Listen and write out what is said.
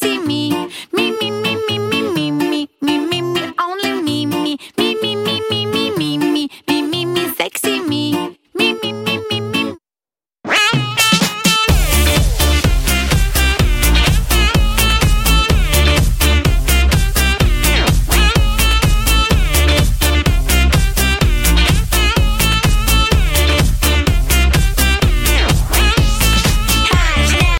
see me, me, me, me, me.